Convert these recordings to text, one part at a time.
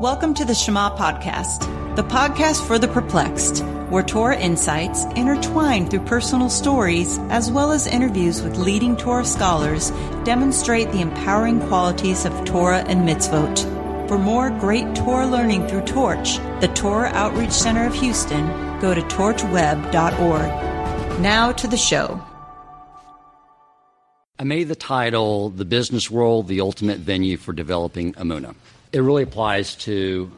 Welcome to the Shema Podcast, the podcast for the perplexed, where Torah insights, intertwined through personal stories as well as interviews with leading Torah scholars, demonstrate the empowering qualities of Torah and mitzvot. For more great Torah learning through Torch, the Torah Outreach Center of Houston, go to torchweb.org. Now to the show. I made the title The Business World, the Ultimate Venue for Developing Emunah. It really applies to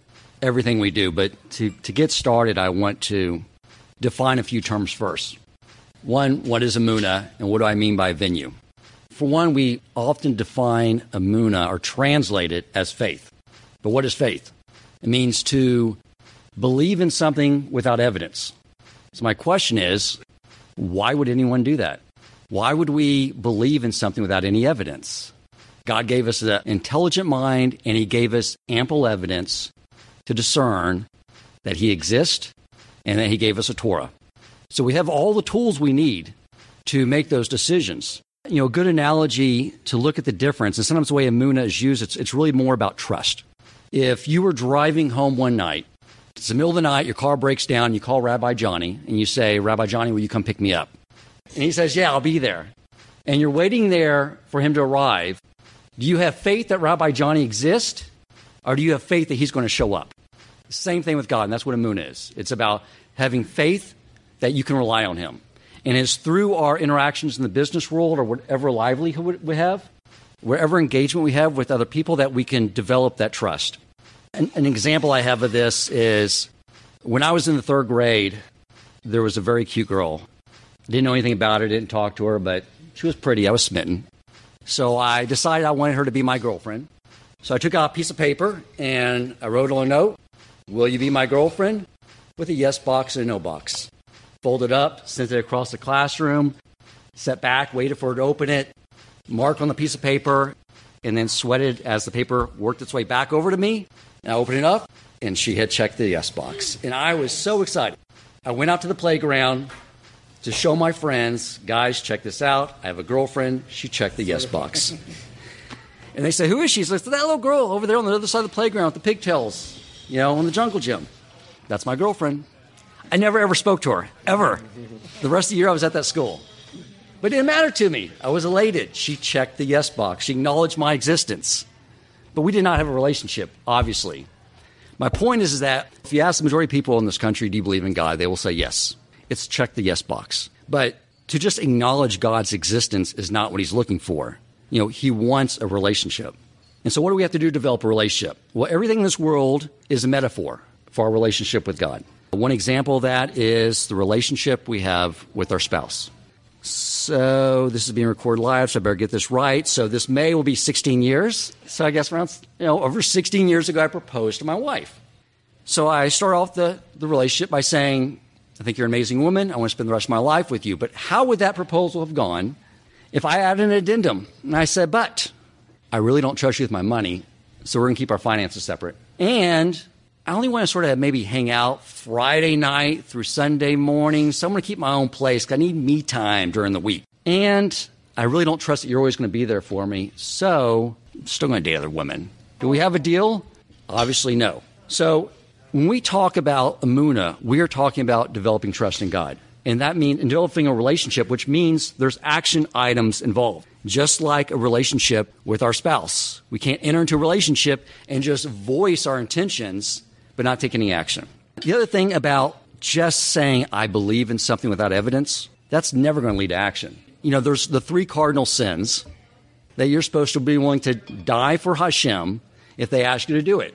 everything we do, but to, to get started, I want to define a few terms first. One, what is a Emunah, and what do I mean by venue? For one, we often define a Emunah or translate it as faith. But what is faith? It means to believe in something without evidence. So, my question is why would anyone do that? Why would we believe in something without any evidence? God gave us an intelligent mind and He gave us ample evidence to discern that He exists and that He gave us a Torah. So we have all the tools we need to make those decisions. You know, a good analogy to look at the difference, and sometimes the way Emunah is used, it's, it's really more about trust. If you were driving home one night, it's the middle of the night, your car breaks down, you call Rabbi Johnny, and you say, Rabbi Johnny, will you come pick me up? And he says, Yeah, I'll be there. And you're waiting there for him to arrive. Do you have faith that Rabbi Johnny exists? Or do you have faith that he's going to show up? Same thing with God, and that's what Emunah is. It's about having faith that you can rely on him. And it's through our interactions in the business world or whatever livelihood we have, wherever engagement we have with other people, that we can develop that trust. An, an example I have of this is when I was in the third grade, there was a very cute girl. Didn't know anything about her, didn't talk to her, but she was pretty. I was smitten. So I decided I wanted her to be my girlfriend. So I took out a piece of paper and I wrote a note, Will you be my girlfriend? With a yes box and a no box. Folded up, sent it across the classroom, sat back, waited for her to open it, marked on the piece of paper, and then sweated as the paper worked its way back over to me. And I opened it up, and she had checked the yes box. And I was so excited. I went out to the playground to show my friends, guys, check this out. I have a girlfriend. She checked the yes box. And they say, Who is she? She's like, That little girl over there on the other side of the playground with the pigtails, you know, in the jungle gym. That's my girlfriend. I never ever spoke to her, ever. The rest of the year I was at that school. But it didn't matter to me. I was elated. She checked the yes box, she acknowledged my existence. But we did not have a relationship, obviously. My point is, is that if you ask the majority of people in this country, do you believe in God? They will say yes. It's check the yes box. But to just acknowledge God's existence is not what he's looking for. You know, he wants a relationship. And so what do we have to do to develop a relationship? Well, everything in this world is a metaphor for our relationship with God. One example of that is the relationship we have with our spouse. So this is being recorded live, so I better get this right. So this May will be 16 years. So I guess around, you know, over 16 years ago, I proposed to my wife. So I start off the, the relationship by saying, I think you're an amazing woman. I want to spend the rest of my life with you. But how would that proposal have gone if I added an addendum and I said, but I really don't trust you with my money, so we're going to keep our finances separate. And I only want to sort of maybe hang out Friday night through Sunday morning. So I'm going to keep my own place. because I need me time during the week. And I really don't trust that you're always going to be there for me. So I'm still going to date other women. Do we have a deal? Obviously, no. So when we talk about Emunah, we are talking about developing trust in God. And that means developing a relationship, which means there's action items involved. Just like a relationship with our spouse. We can't enter into a relationship and just voice our intentions, but not take any action. The other thing about just saying, I believe in something without evidence, that's never going to lead to action. You know, there's the three cardinal sins that you're supposed to be willing to die for Hashem if they ask you to do it.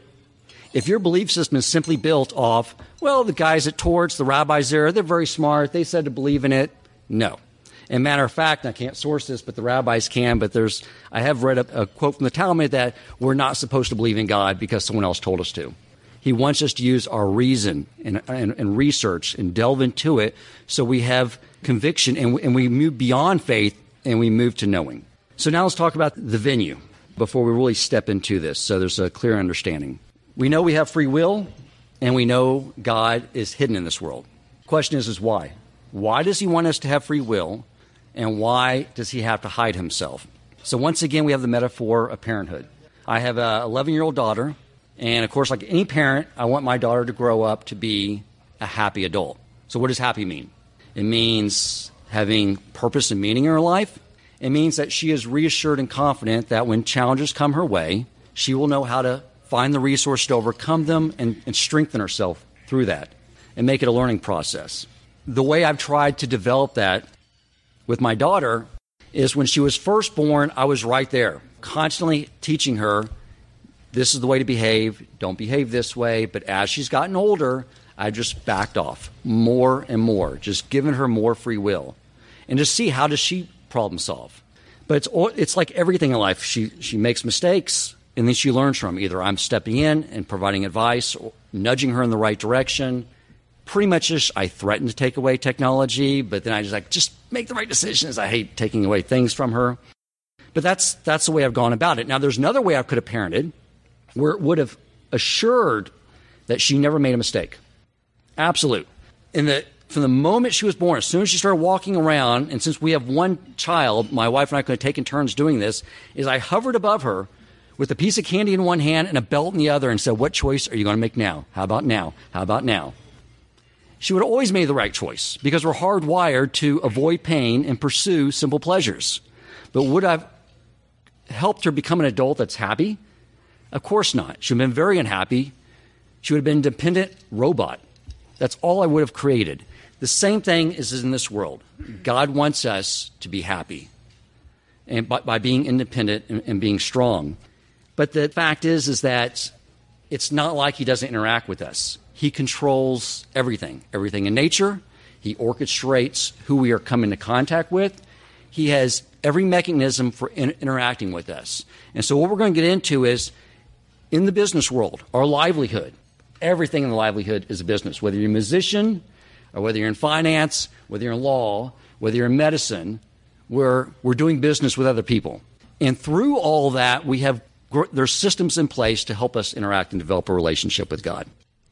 If your belief system is simply built off, well, the guys at Torch, the rabbis there, they're very smart. They said to believe in it. No. And matter of fact, I can't source this, but the rabbis can. But there's, I have read a, a quote from the Talmud that we're not supposed to believe in God because someone else told us to. He wants us to use our reason and, and, and research and delve into it so we have conviction and, and we move beyond faith and we move to knowing. So now let's talk about the venue before we really step into this so there's a clear understanding. We know we have free will, and we know God is hidden in this world. Question is, is why? Why does He want us to have free will, and why does He have to hide Himself? So once again, we have the metaphor of parenthood. I have an 11 year old daughter, And of course, like any parent, I want my daughter to grow up to be a happy adult. So, what does happy mean? It means having purpose and meaning in her life. It means that she is reassured and confident that when challenges come her way, she will know how to find the resource to overcome them and, and strengthen herself through that and make it a learning process. The way I've tried to develop that with my daughter is when she was first born, I was right there, constantly teaching her this is the way to behave, don't behave this way. But as she's gotten older, I just backed off more and more, just giving her more free will and just see how does she problem solve. But it's, it's like everything in life. She, she makes mistakes and then she learns from either I'm stepping in and providing advice or nudging her in the right direction. Pretty much just I threaten to take away technology, but then I just like just make the right decisions. I hate taking away things from her. But that's that's the way I've gone about it. Now there's another way I could have parented where it would have assured that she never made a mistake. Absolute. In the from the moment she was born, as soon as she started walking around, and since we have one child, my wife and I could have taken turns doing this, is I hovered above her with a piece of candy in one hand and a belt in the other and said, What choice are you going to make now? How about now? How about now? She would always made the right choice because we're hardwired to avoid pain and pursue simple pleasures. But would I have helped her become an adult that's happy? Of course not. She would have been very unhappy. She would have been a dependent robot. That's all I would have created. The same thing is in this world. God wants us to be happy and by, by being independent and, and being strong. But the fact is, is that it's not like he doesn't interact with us. He controls everything, everything in nature. He orchestrates who we are coming into contact with. He has every mechanism for in- interacting with us. And so, what we're going to get into is in the business world, our livelihood. Everything in the livelihood is a business, whether you're a musician or whether you're in finance, whether you're in law, whether you're in medicine, we're, we're doing business with other people. And through all that, we have there's systems in place to help us interact and develop a relationship with God.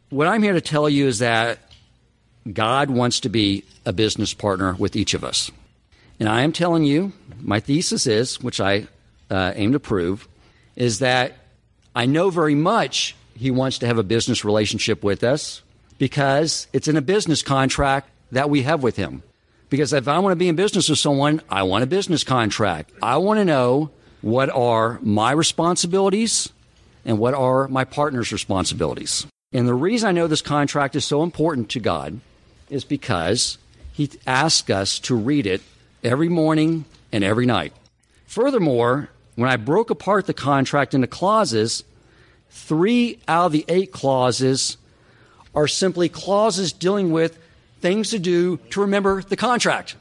What I'm here to tell you is that God wants to be a business partner with each of us. And I am telling you, my thesis is, which I uh, aim to prove, is that I know very much He wants to have a business relationship with us because it's in a business contract that we have with Him. Because if I want to be in business with someone, I want a business contract. I want to know what are my responsibilities and what are my partner's responsibilities. And the reason I know this contract is so important to God is because He asks us to read it every morning and every night. Furthermore, when I broke apart the contract into clauses, three out of the eight clauses are simply clauses dealing with things to do to remember the contract.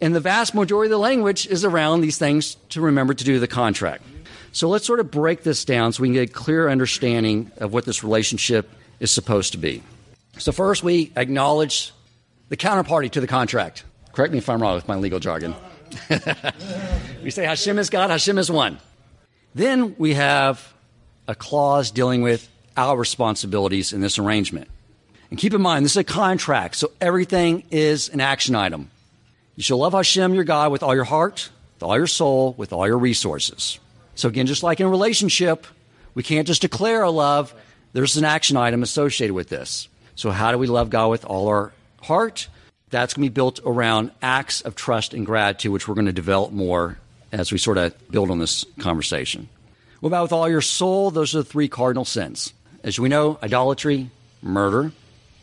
And the vast majority of the language is around these things to remember to do the contract. So let's sort of break this down so we can get a clear understanding of what this relationship is supposed to be. So, first, we acknowledge the counterparty to the contract. Correct me if I'm wrong with my legal jargon. we say Hashem is God, Hashem is one. Then we have a clause dealing with our responsibilities in this arrangement. And keep in mind, this is a contract, so everything is an action item. You shall love Hashem your God with all your heart, with all your soul, with all your resources. So, again, just like in a relationship, we can't just declare a love, there's an action item associated with this. So, how do we love God with all our heart? That's going to be built around acts of trust and gratitude, which we're going to develop more as we sort of build on this conversation. What about with all your soul? Those are the three cardinal sins. As we know, idolatry, murder,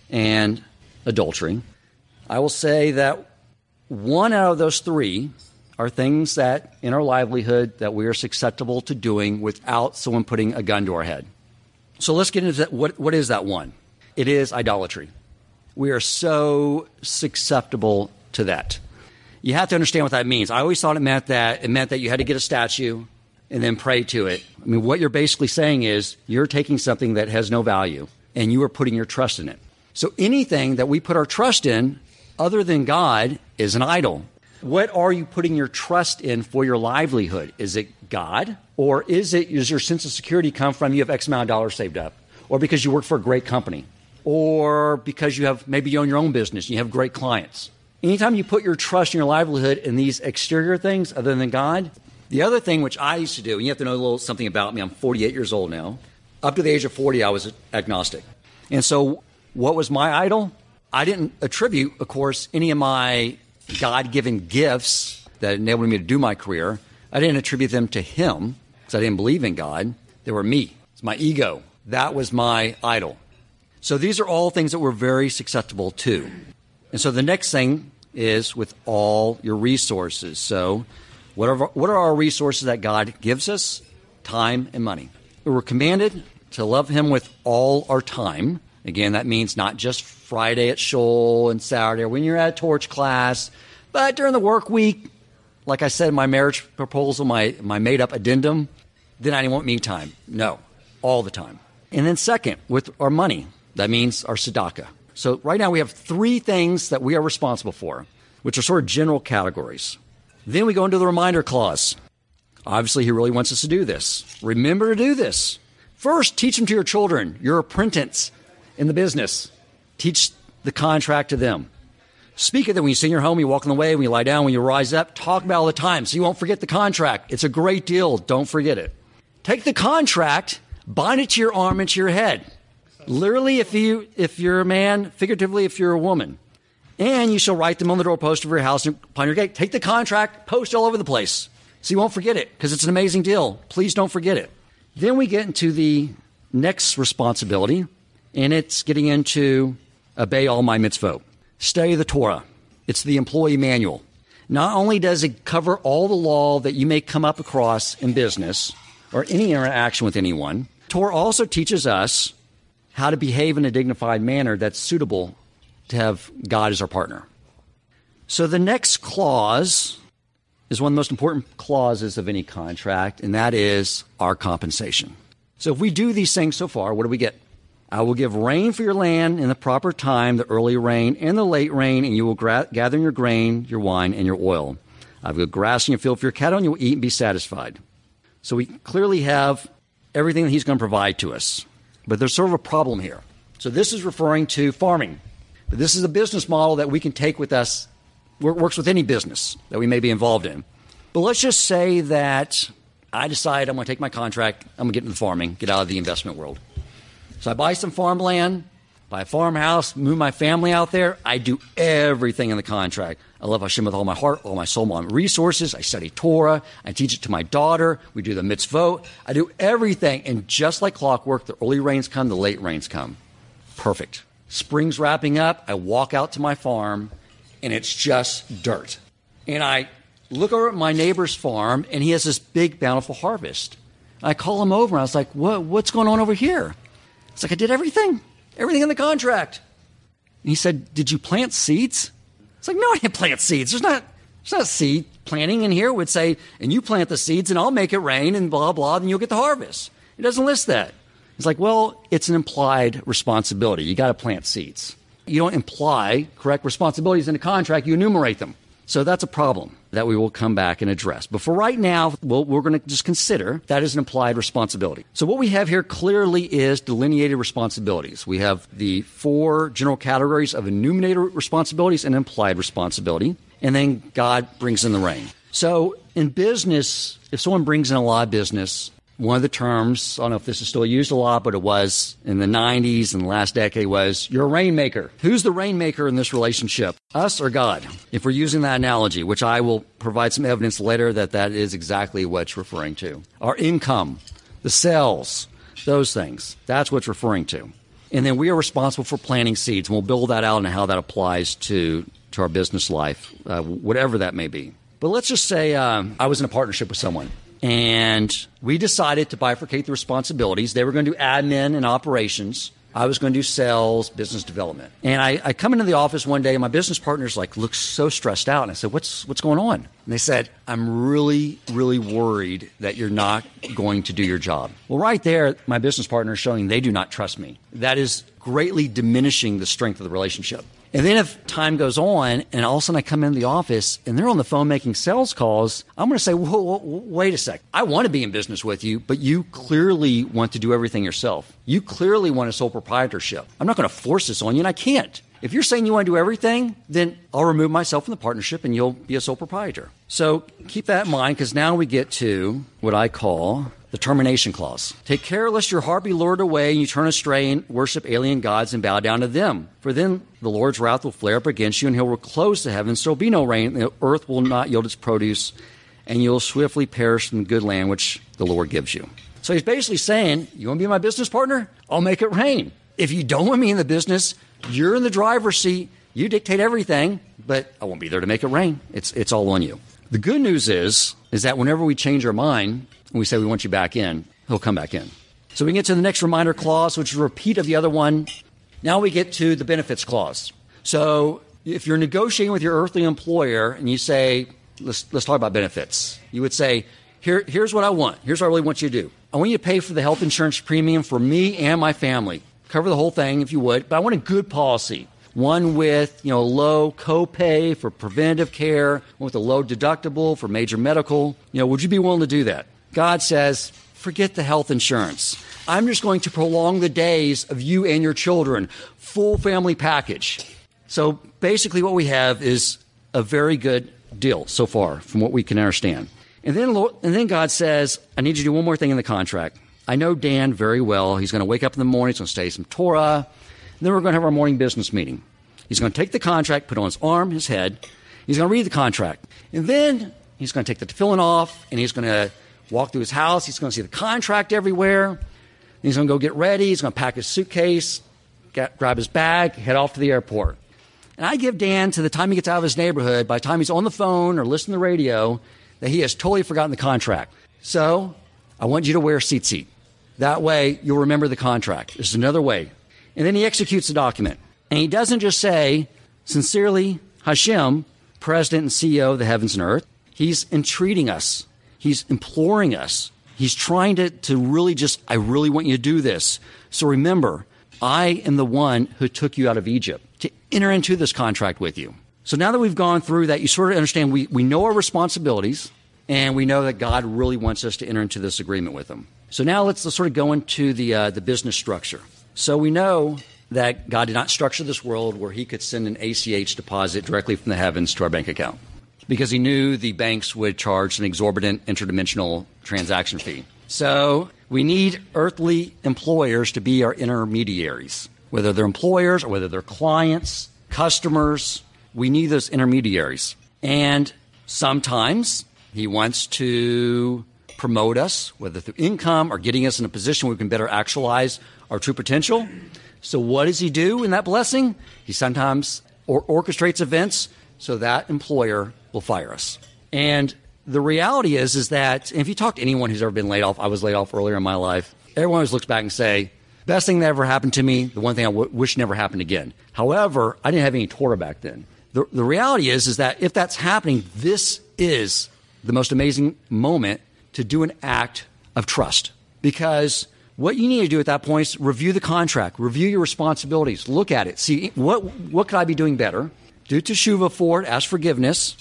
and adultery. I will say that one out of those three are things that in our livelihood that we are susceptible to doing without someone putting a gun to our head. So let's get into that. What, what is that one? It is idolatry. We are so susceptible to that. You have to understand what that means. I always thought it meant that it meant that you had to get a statue and then pray to it. I mean, what you're basically saying is you're taking something that has no value and you are putting your trust in it. So anything that we put our trust in other than God is an idol. What are you putting your trust in for your livelihood? Is it God? Or is it, does your sense of security come from you have X amount of dollars saved up? Or because you work for a great company? Or because you have, maybe you own your own business and you have great clients? Anytime you put your trust in your livelihood in these exterior things other than God, the other thing which I used to do, and you have to know a little something about me, I'm 48 years old now. Up to the age of 40, I was agnostic. And so, what was my idol? I didn't attribute, of course, any of my God given gifts that enabled me to do my career. I didn't attribute them to Him because I didn't believe in God. They were me. It's my ego. That was my idol. So these are all things that we're very susceptible to. And so the next thing is with all your resources. So, what are, what are our resources that God gives us? Time and money. We're commanded to love Him with all our time. Again, that means not just Friday at shul and Saturday when you're at a torch class, but during the work week, like I said, my marriage proposal, my, my made up addendum, then I didn't want me time. No, all the time. And then, second, with our money, that means our tzedakah. So, right now we have three things that we are responsible for, which are sort of general categories. Then we go into the reminder clause. Obviously, he really wants us to do this. Remember to do this. First, teach them to your children, your apprentice in the business. Teach the contract to them. Speak of it when you sit in your home, you walk in the way, when you lie down, when you rise up. Talk about all the time so you won't forget the contract. It's a great deal. Don't forget it. Take the contract, bind it to your arm and to your head. Literally, if you if you're a man, figuratively, if you're a woman. And you shall write them on the doorpost of your house and upon your gate. Take the contract, post all over the place. So you won't forget it, because it's an amazing deal. Please don't forget it. Then we get into the next responsibility, and it's getting into obey all my mitzvot. Study the Torah. It's the employee manual. Not only does it cover all the law that you may come up across in business or any interaction with anyone, Torah also teaches us how to behave in a dignified manner that's suitable to have God as our partner. So the next clause is one of the most important clauses of any contract, and that is our compensation. So if we do these things so far, what do we get? I will give rain for your land in the proper time, the early rain and the late rain, and you will gra- gather your grain, your wine, and your oil. I have will grass in your field for your cattle, and you will eat and be satisfied. So we clearly have everything that he's going to provide to us. But there's sort of a problem here. So this is referring to farming. But this is a business model that we can take with us, works with any business that we may be involved in. But let's just say that I decide I'm going to take my contract, I'm going to get into the farming, get out of the investment world. So I buy some farmland, buy a farmhouse, move my family out there. I do everything in the contract. I love Hashem with all my heart, all my soul, my resources. I study Torah. I teach it to my daughter. We do the mitzvot. I do everything. And just like clockwork, the early rains come, the late rains come. Perfect. Spring's wrapping up. I walk out to my farm, and it's just dirt. And I look over at my neighbor's farm, and he has this big, bountiful harvest. I call him over, and I was like, what, What's going on over here? It's like, I did everything, everything in the contract. And he said, Did you plant seeds? It's like, no, I didn't plant seeds. There's not, there's not seed planting in here. Would say, and you plant the seeds and I'll make it rain and blah, blah, and you'll get the harvest. It doesn't list that. It's like, well, it's an implied responsibility. You got to plant seeds. You don't imply correct responsibilities in a contract, you enumerate them. So that's a problem that we will come back and address. But for right now, well, we're going to just consider that as an implied responsibility. So what we have here clearly is delineated responsibilities. We have the four general categories of enumerated responsibilities and implied responsibility. And then God brings in the rain. So in business, if someone brings in a lot of business, one of the terms, I don't know if this is still used a lot, but it was in the 90s and the last decade was you're a rainmaker. Who's the rainmaker in this relationship? Us or God? If we're using that analogy, which I will provide some evidence later that that is exactly what it's referring to. Our income, the sales, those things. That's what it's referring to. And then we are responsible for planting seeds, and we'll build that out and how that applies to, to our business life, uh, whatever that may be. But let's just say um, I was in a partnership with someone and we decided to bifurcate the responsibilities. They were going to do admin and operations. I was going to do sales, business development. And I, I come into the office one day, and my business partners like looks so stressed out. And I said, "What's what's going on?" And they said, "I'm really, really worried that you're not going to do your job." Well, right there, my business partner is showing they do not trust me. That is greatly diminishing the strength of the relationship. And then if time goes on and all of a sudden I come into the office and they're on the phone making sales calls, I'm going to say, whoa, whoa, wait a sec. I want to be in business with you, but you clearly want to do everything yourself. You clearly want a sole proprietorship. I'm not going to force this on you, and I can't. If you're saying you want to do everything, then I'll remove myself from the partnership and you'll be a sole proprietor. So keep that in mind because now we get to what I call the termination clause. Take care lest your heart be lured away and you turn astray and worship alien gods and bow down to them. For then the Lord's wrath will flare up against you and he will close the heavens, so there will be no rain, the earth will not yield its produce, and you'll swiftly perish from the good land which the Lord gives you. So he's basically saying, You want to be my business partner? I'll make it rain. If you don't want me in the business, you're in the driver's seat. You dictate everything, but I won't be there to make it rain. It's, it's all on you. The good news is, is that whenever we change our mind and we say we want you back in, he'll come back in. So we get to the next reminder clause, which is a repeat of the other one. Now we get to the benefits clause. So if you're negotiating with your earthly employer and you say, let's, let's talk about benefits, you would say, Here, here's what I want. Here's what I really want you to do. I want you to pay for the health insurance premium for me and my family. Cover the whole thing if you would, but I want a good policy one with you know low copay for preventative care, one with a low deductible for major medical. You know, would you be willing to do that? God says, forget the health insurance. I'm just going to prolong the days of you and your children, full family package. So basically, what we have is a very good deal so far, from what we can understand. And then, and then God says, I need you to do one more thing in the contract. I know Dan very well. He's going to wake up in the morning, he's going to study some Torah. Then we're going to have our morning business meeting. He's going to take the contract, put it on his arm, his head. He's going to read the contract. And then he's going to take the tefillin off and he's going to walk through his house. He's going to see the contract everywhere. He's going to go get ready. He's going to pack his suitcase, get, grab his bag, head off to the airport. And I give Dan to the time he gets out of his neighborhood, by the time he's on the phone or listening to the radio, that he has totally forgotten the contract. So I want you to wear seat. Seat. That way you'll remember the contract. This is another way. And then he executes the document. And he doesn't just say, sincerely, Hashem, President and CEO of the heavens and earth. He's entreating us. He's imploring us. He's trying to, to really just, I really want you to do this. So remember, I am the one who took you out of Egypt to enter into this contract with you. So now that we've gone through that, you sort of understand we, we know our responsibilities and we know that God really wants us to enter into this agreement with him. So now let's, let's sort of go into the, uh, the business structure. So we know that God did not structure this world where he could send an ACH deposit directly from the heavens to our bank account because he knew the banks would charge an exorbitant interdimensional transaction fee. So we need earthly employers to be our intermediaries, whether they're employers or whether they're clients, customers. We need those intermediaries. And sometimes he wants to promote us, whether through income or getting us in a position where we can better actualize our true potential. So, what does he do in that blessing? He sometimes or- orchestrates events so that employer will fire us. And the reality is, is that if you talk to anyone who's ever been laid off, I was laid off earlier in my life. Everyone always looks back and say, "Best thing that ever happened to me. The one thing I w- wish never happened again." However, I didn't have any Torah back then. The, the reality is, is that if that's happening, this is the most amazing moment to do an act of trust because what you need to do at that point is review the contract, review your responsibilities, look at it, see what what could I be doing better, do teshuva for it, ask forgiveness,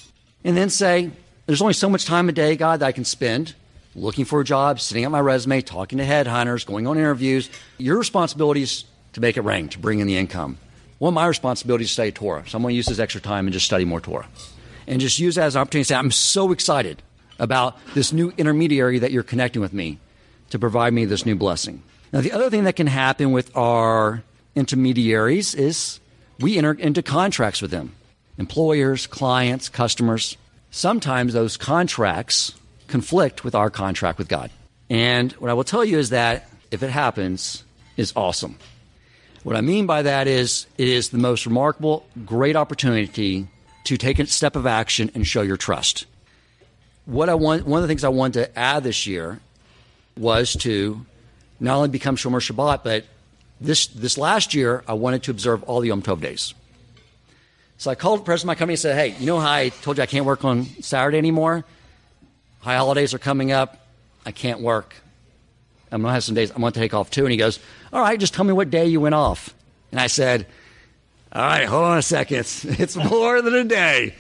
and then say, "There's only so much time a day, God, that I can spend looking for a job, sitting at my resume, talking to headhunters, going on interviews. Your responsibility is to make it rain, to bring in the income. One of my responsibilities is to study Torah. So I'm going to use this extra time and just study more Torah, and just use that as an opportunity to say, "I'm so excited." About this new intermediary that you're connecting with me to provide me this new blessing. Now, the other thing that can happen with our intermediaries is we enter into contracts with them employers, clients, customers. Sometimes those contracts conflict with our contract with God. And what I will tell you is that if it happens, is awesome. What I mean by that is it is the most remarkable, great opportunity to take a step of action and show your trust. What I want, one of the things I wanted to add this year was to not only become Shomer Shabbat, but this, this last year, I wanted to observe all the Yom Tov days. So I called the president of my company and said, hey, you know how I told you I can't work on Saturday anymore? High holidays are coming up. I can't work. I'm going to have some days I'm going to take off too. And he goes, all right, just tell me what day you went off. And I said, all right, hold on a second. It's more than a day.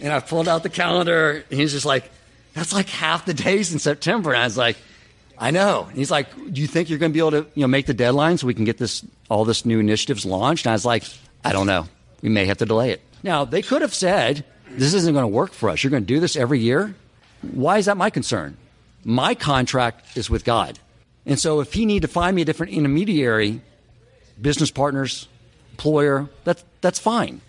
And I pulled out the calendar. And he's just like, that's like half the days in September. And I was like, I know. And he's like, do you think you're going to be able to, you know, make the deadline so we can get this, all this new initiatives launched? And I was like, I don't know. We may have to delay it. Now, they could have said, this isn't going to work for us. You're going to do this every year. Why is that my concern? My contract is with God. And so if he need to find me a different intermediary, business partners, employer, that's, that's fine.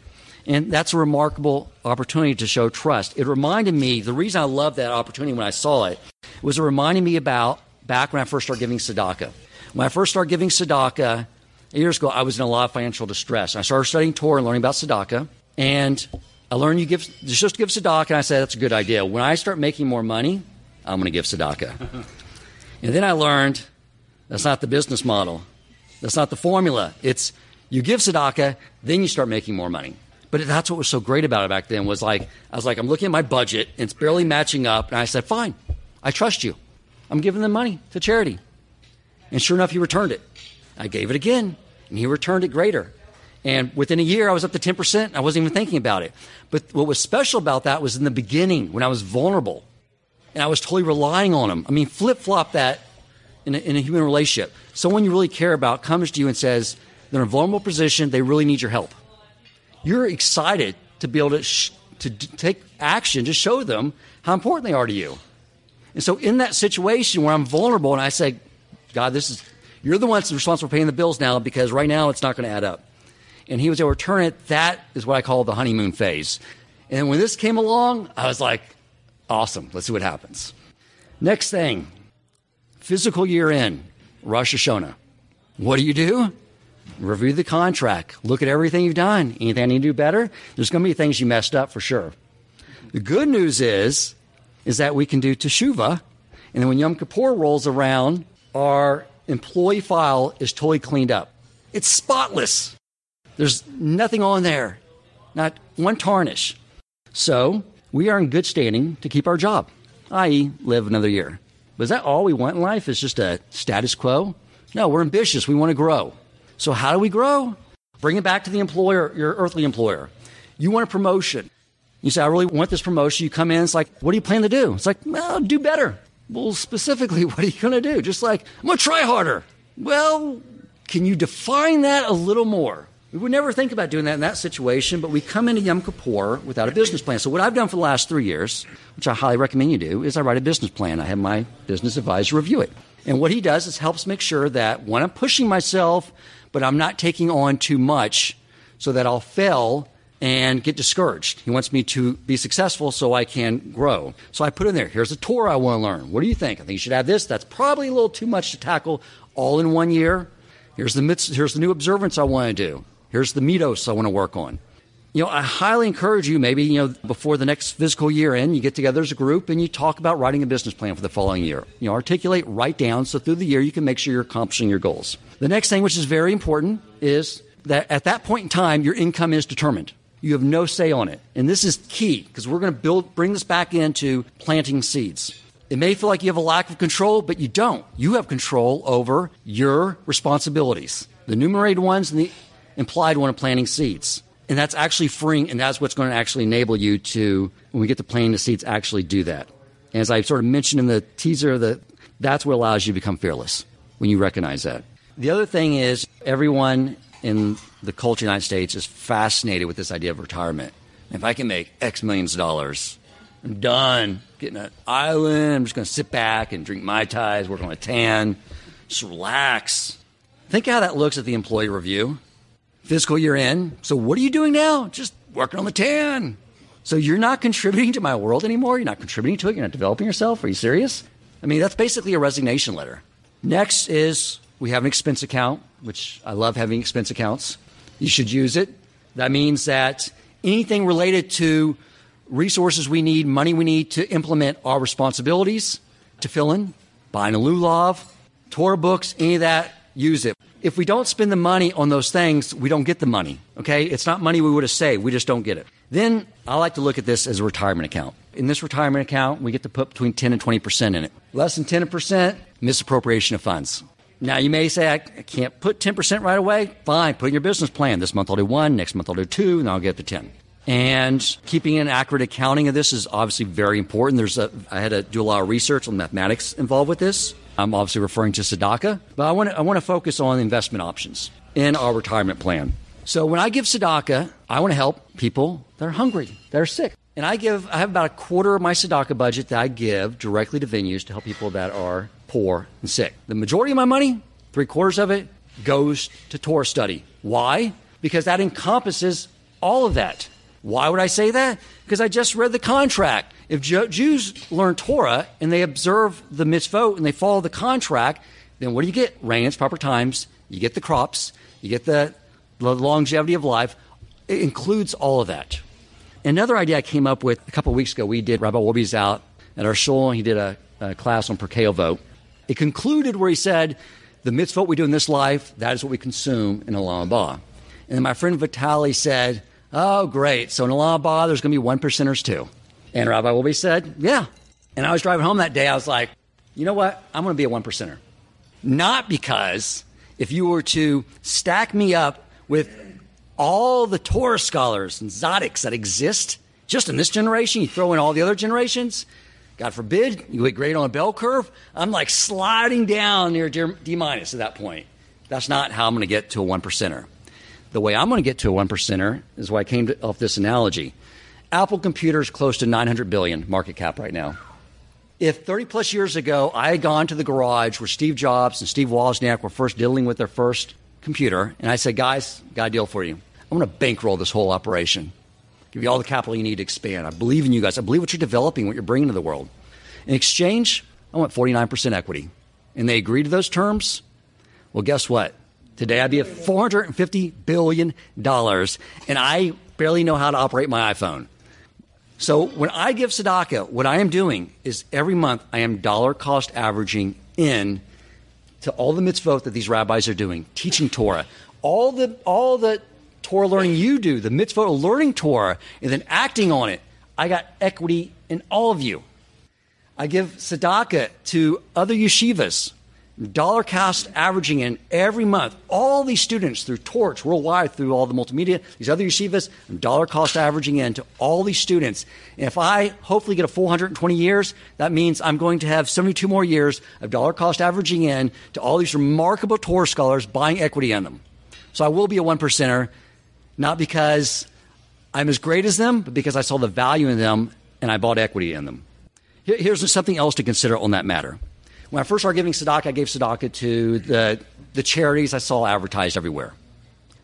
And that's a remarkable opportunity to show trust. It reminded me, the reason I loved that opportunity when I saw it was it reminded me about back when I first started giving tzedakah. When I first started giving tzedakah, years ago, I was in a lot of financial distress. I started studying Torah and learning about tzedakah. And I learned you give just give tzedakah, and I said that's a good idea. When I start making more money, I'm going to give tzedakah. and then I learned that's not the business model. That's not the formula. It's you give tzedakah, then you start making more money. But that's what was so great about it back then was like I was like I'm looking at my budget and it's barely matching up, and I said, "Fine, I trust you. I'm giving them money to charity." And sure enough, he returned it. I gave it again, and he returned it greater. And within a year, I was up to 10%. I wasn't even thinking about it. But what was special about that was in the beginning when I was vulnerable and I was totally relying on him. I mean, flip flop that in a, in a human relationship. Someone you really care about comes to you and says, they're in a vulnerable position, they really need your help. You're excited to be able to, sh- to d- take action to show them how important they are to you. And so, in that situation where I'm vulnerable and I say, God, this is, you're the ones responsible for paying the bills now because right now it's not going to add up. And he was able to return it. That is what I call the honeymoon phase. And when this came along, I was like, awesome, let's see what happens. Next thing, Fiscal year end, Rosh Hashanah. What do you do? Review the contract. Look at everything you've done. Anything I need to do better? There's going to be things you messed up for sure. The good news is, is that we can do teshuva, and then when Yom Kippur rolls around, our employee file is totally cleaned up. It's spotless. There's nothing on there, not one tarnish. So we are in good standing to keep our job, i.e., live another year. But is that all we want in life? Is just a status quo? No, we're ambitious. We want to grow. So how do we grow? Bring it back to the employer, your earthly employer. You want a promotion. You say, I really want this promotion. You come in, it's like, what do you plan to do? It's like, well, do better. Well, specifically, what are you going to do? Just like, I'm going to try harder. Well, can you define that a little more? We would never think about doing that in that situation, but we come into Yom Kippur without a business plan. So, what I've done for the last three years, which I highly recommend you do, is I write a business plan. I have my business advisor review it. And what he does is helps make sure that when I'm pushing myself, but I'm not taking on too much so that I'll fail and get discouraged. He wants me to be successful so I can grow. So I put in there, here's a Torah I want to learn. What do you think? I think you should have this. That's probably a little too much to tackle all in one year. Here's the, here's the new observance I want to do. Here's the mitos I want to work on. You know, I highly encourage you, maybe, you know, before the next fiscal year end, you get together as a group and you talk about writing a business plan for the following year. You know, articulate, write down, so through the year you can make sure you're accomplishing your goals. The next thing, which is very important, is that at that point in time, your income is determined. You have no say on it. And this is key because we're going to build, bring this back into planting seeds. It may feel like you have a lack of control, but you don't. You have control over your responsibilities, the numerated ones and the implied one of planting seeds. And that's actually freeing, and that's what's going to actually enable you to, when we get to planting the seeds, actually do that. And as I sort of mentioned in the teaser, that that's what allows you to become fearless when you recognize that. The other thing is, everyone in the culture of the United States is fascinated with this idea of retirement. If I can make X millions of dollars, I'm done getting an island. I'm just going to sit back and drink Mai Tais, work on a tan, just relax. Think how that looks at the employee review fiscal year end. So what are you doing now? Just working on the tan. So you're not contributing to my world anymore? You're not contributing to it? You're not developing yourself? Are you serious? I mean, that's basically a resignation letter. Next is we have an expense account, which I love having expense accounts. You should use it. That means that anything related to resources we need, money we need to implement our responsibilities tefillin, buying a lulav, Torah books, any of that, use it if we don't spend the money on those things, we don't get the money. Okay? It's not money we would have saved. We just don't get it. Then I like to look at this as a retirement account. In this retirement account, we get to put between 10 and 20% in it. Less than 10%, misappropriation of funds. Now, you may say, I can't put 10% right away. Fine, put in your business plan. This month I'll do one, next month I'll do two, and I'll get to 10. And keeping an accurate accounting of this is obviously very important. There's a, I had to do a lot of research on mathematics involved with this. I'm obviously referring to tzedakah, but I want to, I want to focus on investment options in our retirement plan. So when I give tzedakah, I want to help people that are hungry, that are sick. And I give, I have about a quarter of my tzedakah budget that I give directly to venues to help people that are poor and sick. The majority of my money, three quarters of it, goes to Torah study. Why? Because that encompasses all of that. Why would I say that? Because I just read the contract. If Jews learn Torah and they observe the mitzvot and they follow the contract, then what do you get? Rain its proper times. You get the crops. You get the, the longevity of life. It includes all of that. Another idea I came up with a couple weeks ago, we did, Rabbi Wolbe's out at our shul, and he did a, a class on Pirkei Avot. It concluded where he said, the mitzvot we do in this life, that is what we consume in Olam Haba. And then my friend Vitali said, oh, great. So in Olam Haba, there's going to be one percenters too. And Rabbi Wolbe said, yeah. And I was driving home that day. I was like, you know what? I'm going to be a one percenter. Not because if you were to stack me up with all the Torah scholars and tzaddiks that exist just in this generation, you throw in all the other generations, God forbid, you get grade on a bell curve, I'm like sliding down near D minus at that point. That's not how I'm going to get to a one percenter. The way I'm going to get to a one percenter is why I came to, off this analogy. Apple Computer's close to 900 billion market cap right now. If 30 plus years ago I had gone to the garage where Steve Jobs and Steve Wozniak were first dealing with their first computer, and I said, guys, got a deal for you. I'm going to bankroll this whole operation. Give you all the capital you need to expand. I believe in you guys. I believe what you're developing, what you're bringing to the world. In exchange, I want 49% equity. And they agreed to those terms. Well, guess what? Today I'd be at $450 billion, and I barely know how to operate my iPhone. So when I give tzedakah, what I am doing is every month I am dollar cost averaging in to all the mitzvot that these rabbis are doing, teaching Torah, all the all the Torah learning you do, the mitzvah of learning Torah, and then acting on it. I got equity in all of you. I give tzedakah to other yeshivas, dollar cost averaging in every month. All these students through Torch worldwide, through all the multimedia, these other yeshivas, dollar cost averaging in to all these students. And if I hopefully get a 420 years, that means I'm going to have 72 more years of dollar cost averaging in to all these remarkable Torah scholars buying equity in them. So I will be a one percenter not because I'm as great as them, but because I saw the value in them and I bought equity in them. Here's something else to consider on that matter. When I first started giving tzedakah, I gave tzedakah to the, the charities I saw advertised everywhere.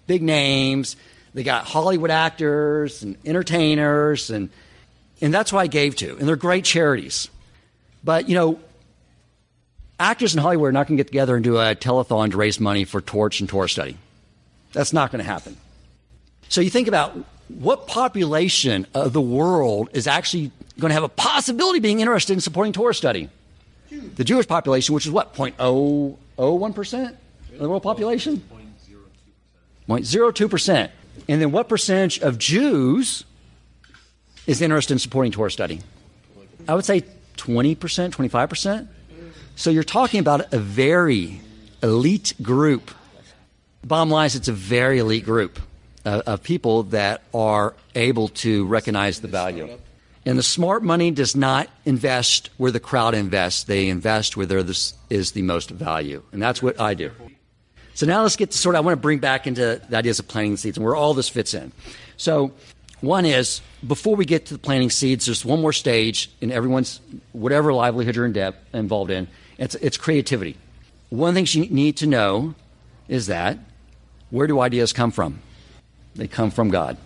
Big names. They got Hollywood actors and entertainers, and, and that's who I gave to. And they're great charities. But, you know, actors in Hollywood are not going to get together and do a telethon to raise money for Torch and Torah study. That's not going to happen. So you think about what population of the world is actually going to have a possibility being interested in supporting Torah study? The Jewish population, which is what, 0.001% of the world population? 0.02%. And then what percentage of Jews is interested in supporting Torah study? I would say 20%, 25%. So you're talking about a very elite group. Bottom line is, it's a very elite group uh, of people that are able to recognize the value. And the smart money does not invest where the crowd invests. They invest where there is the most value. And that's what I do. So now let's get to sort of, I want to bring back into the ideas of planting seeds and where all this fits in. So one is, before we get to the planting seeds, there's one more stage in everyone's, whatever livelihood you're in involved in. It's, it's creativity. One things you need to know is that where do ideas come from? They come from God.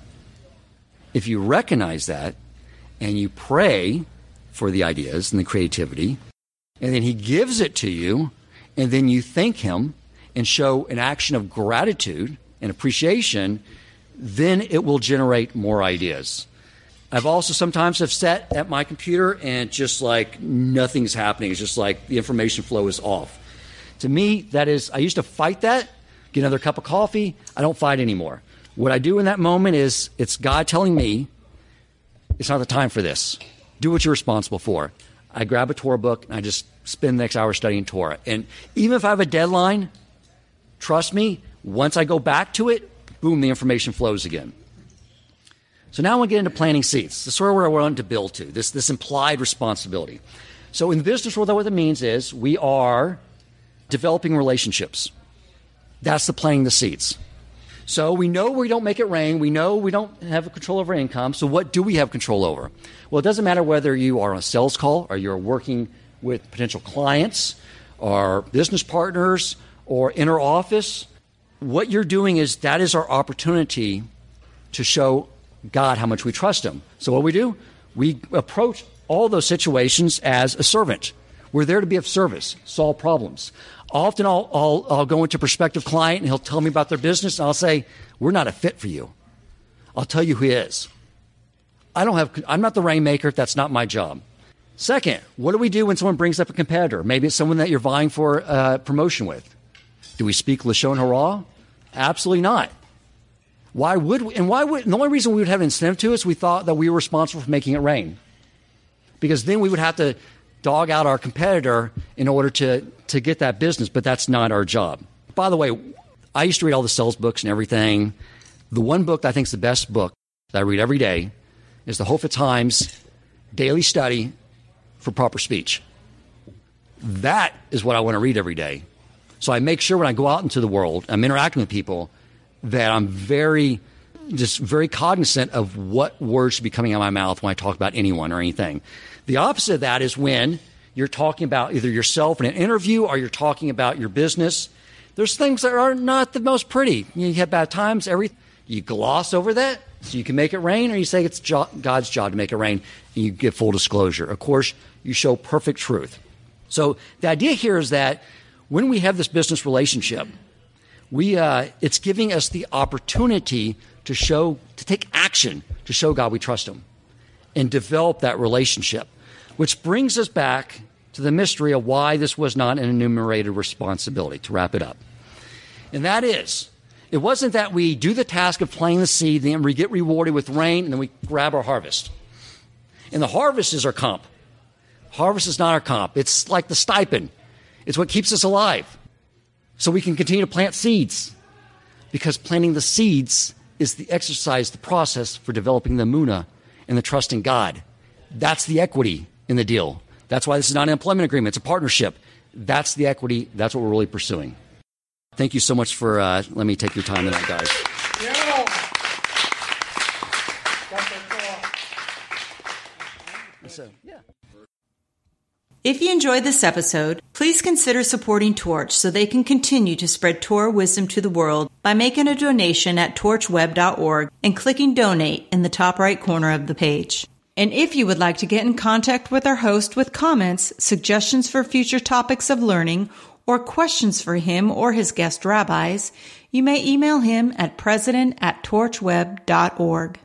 If you recognize that and you pray for the ideas and the creativity, and then He gives it to you, and then you thank Him and show an action of gratitude and appreciation, then it will generate more ideas. I've also sometimes have sat at my computer and just like nothing's happening. It's just like the information flow is off. To me, that is, I used to fight that, get another cup of coffee. I don't fight anymore. What I do in that moment is it's God telling me it's not the time for this. Do what you're responsible for. I grab a Torah book and I just spend the next hour studying Torah. And even if I have a deadline, trust me, once I go back to it, boom, the information flows again. So now I want to get into planting seeds. This is where I want to build to, this, this implied responsibility. So in the business world, what it means is we are developing relationships. That's the planting the seeds. So we know we don't make it rain. We know we don't have control over income. So what do we have control over? Well, it doesn't matter whether you are on a sales call or you're working with potential clients or business partners or inner office. What you're doing is that is our opportunity to show God how much we trust Him. So what we do? We approach all those situations as a servant. We're there to be of service, solve problems. Often I'll, I'll, I'll go into a prospective client and he'll tell me about their business and I'll say, we're not a fit for you. I'll tell you who is. I don't have, I'm not the rainmaker. That's not my job. Second, what do we do when someone brings up a competitor? Maybe it's someone that you're vying for a promotion with. Do we speak Lashon Hara? Absolutely not. Why would we? And why would, and the only reason we would have an incentive to is we thought that we were responsible for making it rain. Because then we would have to dog out our competitor in order to, to get that business, but that's not our job. By the way, I used to read all the sales books and everything. The one book that I think is the best book that I read every day is the Chofetz Chaim's Daily Study for Proper Speech. That is what I want to read every day. So I make sure when I go out into the world, I'm interacting with people, that I'm very, just very cognizant of what words should be coming out of my mouth when I talk about anyone or anything. The opposite of that is when you're talking about either yourself in an interview or you're talking about your business. There's things that are not the most pretty. You have bad times. Every you gloss over that so you can make it rain, or you say it's God's job to make it rain, and you give full disclosure. Of course, you show perfect truth. So the idea here is that when we have this business relationship, we uh, it's giving us the opportunity to show to take action to show God we trust Him and develop that relationship. Which brings us back to the mystery of why this was not an enumerated responsibility, to wrap it up. And that is, it wasn't that we do the task of planting the seed, then we get rewarded with rain, and then we grab our harvest. And the harvest is our comp. Harvest is not our comp. It's like the stipend. It's what keeps us alive. So we can continue to plant seeds. Because planting the seeds is the exercise, the process for developing the Emunah and the trust in God. That's the equity in the deal. That's why this is not an employment agreement, it's a partnership. That's the equity. That's what we're really pursuing. Thank you so much for uh, letting me take your time tonight, guys. Yeah. If you enjoyed this episode, please consider supporting Torch so they can continue to spread Torah wisdom to the world by making a donation at torchweb.org and clicking donate in the top right corner of the page. And if you would like to get in contact with our host with comments, suggestions for future topics of learning, or questions for him or his guest rabbis, you may email him at president at torchweb.org.